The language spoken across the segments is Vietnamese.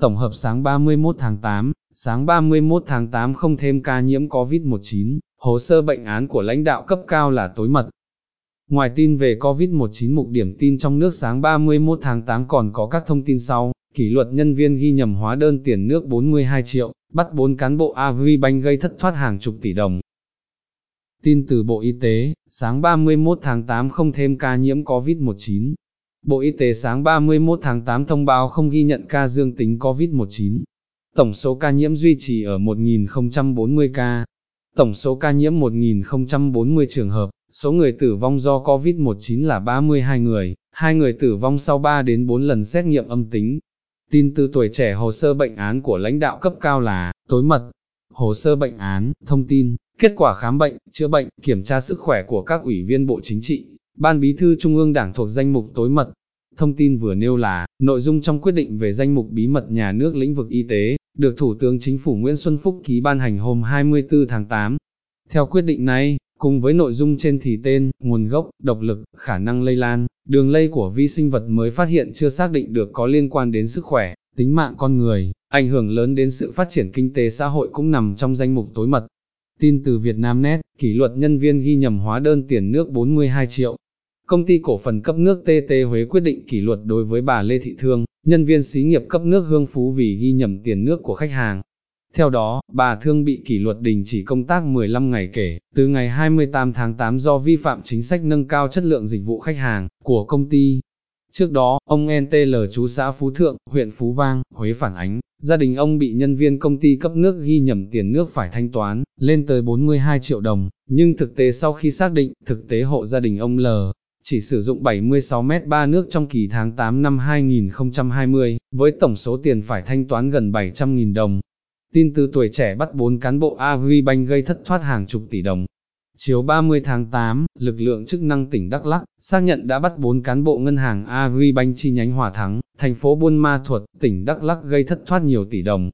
Tổng hợp sáng 31 tháng 8, sáng 31 tháng 8 không thêm ca nhiễm COVID-19, hồ sơ bệnh án của lãnh đạo cấp cao là tối mật. Ngoài tin về COVID-19 mục điểm tin trong nước sáng 31 tháng 8 còn có các thông tin sau, kỷ luật nhân viên ghi nhầm hóa đơn tiền nước 42 triệu, bắt 4 cán bộ Agribank gây thất thoát hàng chục tỷ đồng. Tin từ Bộ Y tế, sáng 31 tháng 8 không thêm ca nhiễm COVID-19. Bộ Y tế sáng 31 tháng 8 thông báo không ghi nhận ca dương tính COVID-19. Tổng số ca nhiễm duy trì ở 1.040 ca. Tổng số ca nhiễm 1.040 trường hợp, số người tử vong do COVID-19 là 32 người, hai người tử vong sau 3 đến 4 lần xét nghiệm âm tính. Tin từ tuổi trẻ hồ sơ bệnh án của lãnh đạo cấp cao là, tối mật, hồ sơ bệnh án, thông tin, kết quả khám bệnh, chữa bệnh, kiểm tra sức khỏe của các ủy viên Bộ Chính trị, Ban Bí thư Trung ương Đảng thuộc danh mục tối mật. Thông tin vừa nêu là, nội dung trong quyết định về danh mục bí mật nhà nước lĩnh vực y tế, được Thủ tướng Chính phủ Nguyễn Xuân Phúc ký ban hành hôm 24 tháng 8. Theo quyết định này, cùng với nội dung trên thì tên, nguồn gốc, độc lực, khả năng lây lan, đường lây của vi sinh vật mới phát hiện chưa xác định được có liên quan đến sức khỏe, tính mạng con người, ảnh hưởng lớn đến sự phát triển kinh tế xã hội cũng nằm trong danh mục tối mật. Tin từ Việt Nam Net, kỷ luật nhân viên ghi nhầm hóa đơn tiền nước 42 triệu. Công ty cổ phần cấp nước TT Huế quyết định kỷ luật đối với bà Lê Thị Thương, nhân viên xí nghiệp cấp nước Hương Phú vì ghi nhầm tiền nước của khách hàng. Theo đó, bà Thương bị kỷ luật đình chỉ công tác 15 ngày kể, từ ngày 28 tháng 8 do vi phạm chính sách nâng cao chất lượng dịch vụ khách hàng của công ty. Trước đó, ông NTL chú xã Phú Thượng, huyện Phú Vang, Huế phản ánh, gia đình ông bị nhân viên công ty cấp nước ghi nhầm tiền nước phải thanh toán, lên tới 42 triệu đồng, nhưng thực tế sau khi xác định, thực tế hộ gia đình ông L chỉ sử dụng 76 mét ba nước trong kỳ tháng 8 năm 2020, với tổng số tiền phải thanh toán gần 700.000 đồng. Tin từ tuổi trẻ bắt 4 cán bộ Agribank gây thất thoát hàng chục tỷ đồng. Chiều 30 tháng 8, lực lượng chức năng tỉnh Đắk Lắk xác nhận đã bắt 4 cán bộ ngân hàng Agribank chi nhánh Hòa Thắng, thành phố Buôn Ma Thuột, tỉnh Đắk Lắk gây thất thoát nhiều tỷ đồng.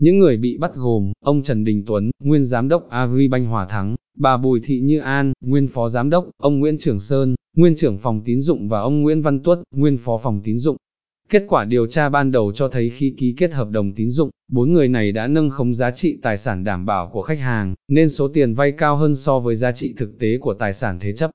Những người bị bắt gồm, ông Trần Đình Tuấn, nguyên giám đốc Agribank Hòa Thắng, bà Bùi Thị Như An, nguyên phó giám đốc, ông Nguyễn Trường Sơn, nguyên trưởng phòng tín dụng và ông Nguyễn Văn Tuất, nguyên phó phòng tín dụng. Kết quả điều tra ban đầu cho thấy khi ký kết hợp đồng tín dụng, bốn người này đã nâng khống giá trị tài sản đảm bảo của khách hàng, nên số tiền vay cao hơn so với giá trị thực tế của tài sản thế chấp.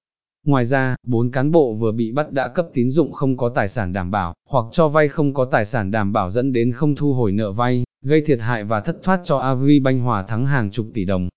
Ngoài ra, bốn cán bộ vừa bị bắt đã cấp tín dụng không có tài sản đảm bảo, hoặc cho vay không có tài sản đảm bảo dẫn đến không thu hồi nợ vay, gây thiệt hại và thất thoát cho Agribank Hòa thắng hàng chục tỷ đồng.